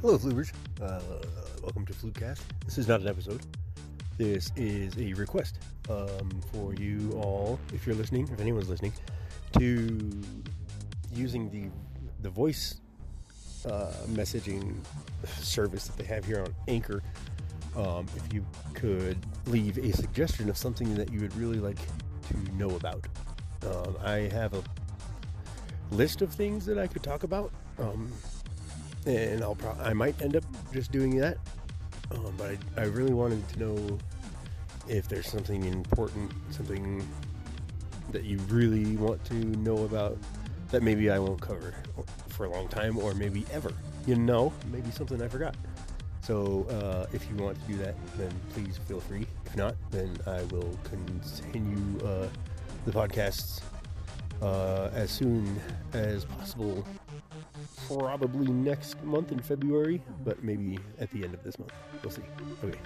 Hello, Flubers. Uh, welcome to Flugcast. This is not an episode. This is a request um, for you all, if you're listening, if anyone's listening, to using the the voice uh, messaging service that they have here on Anchor. Um, if you could leave a suggestion of something that you would really like to know about, um, I have a list of things that I could talk about. Um, and I'll I might end up just doing that. Um, but I, I really wanted to know if there's something important, something that you really want to know about that maybe I won't cover for a long time or maybe ever. You know, maybe something I forgot. So uh, if you want to do that, then please feel free. If not, then I will continue uh, the podcasts uh, as soon as possible probably next month in February, but maybe at the end of this month. We'll see. Okay.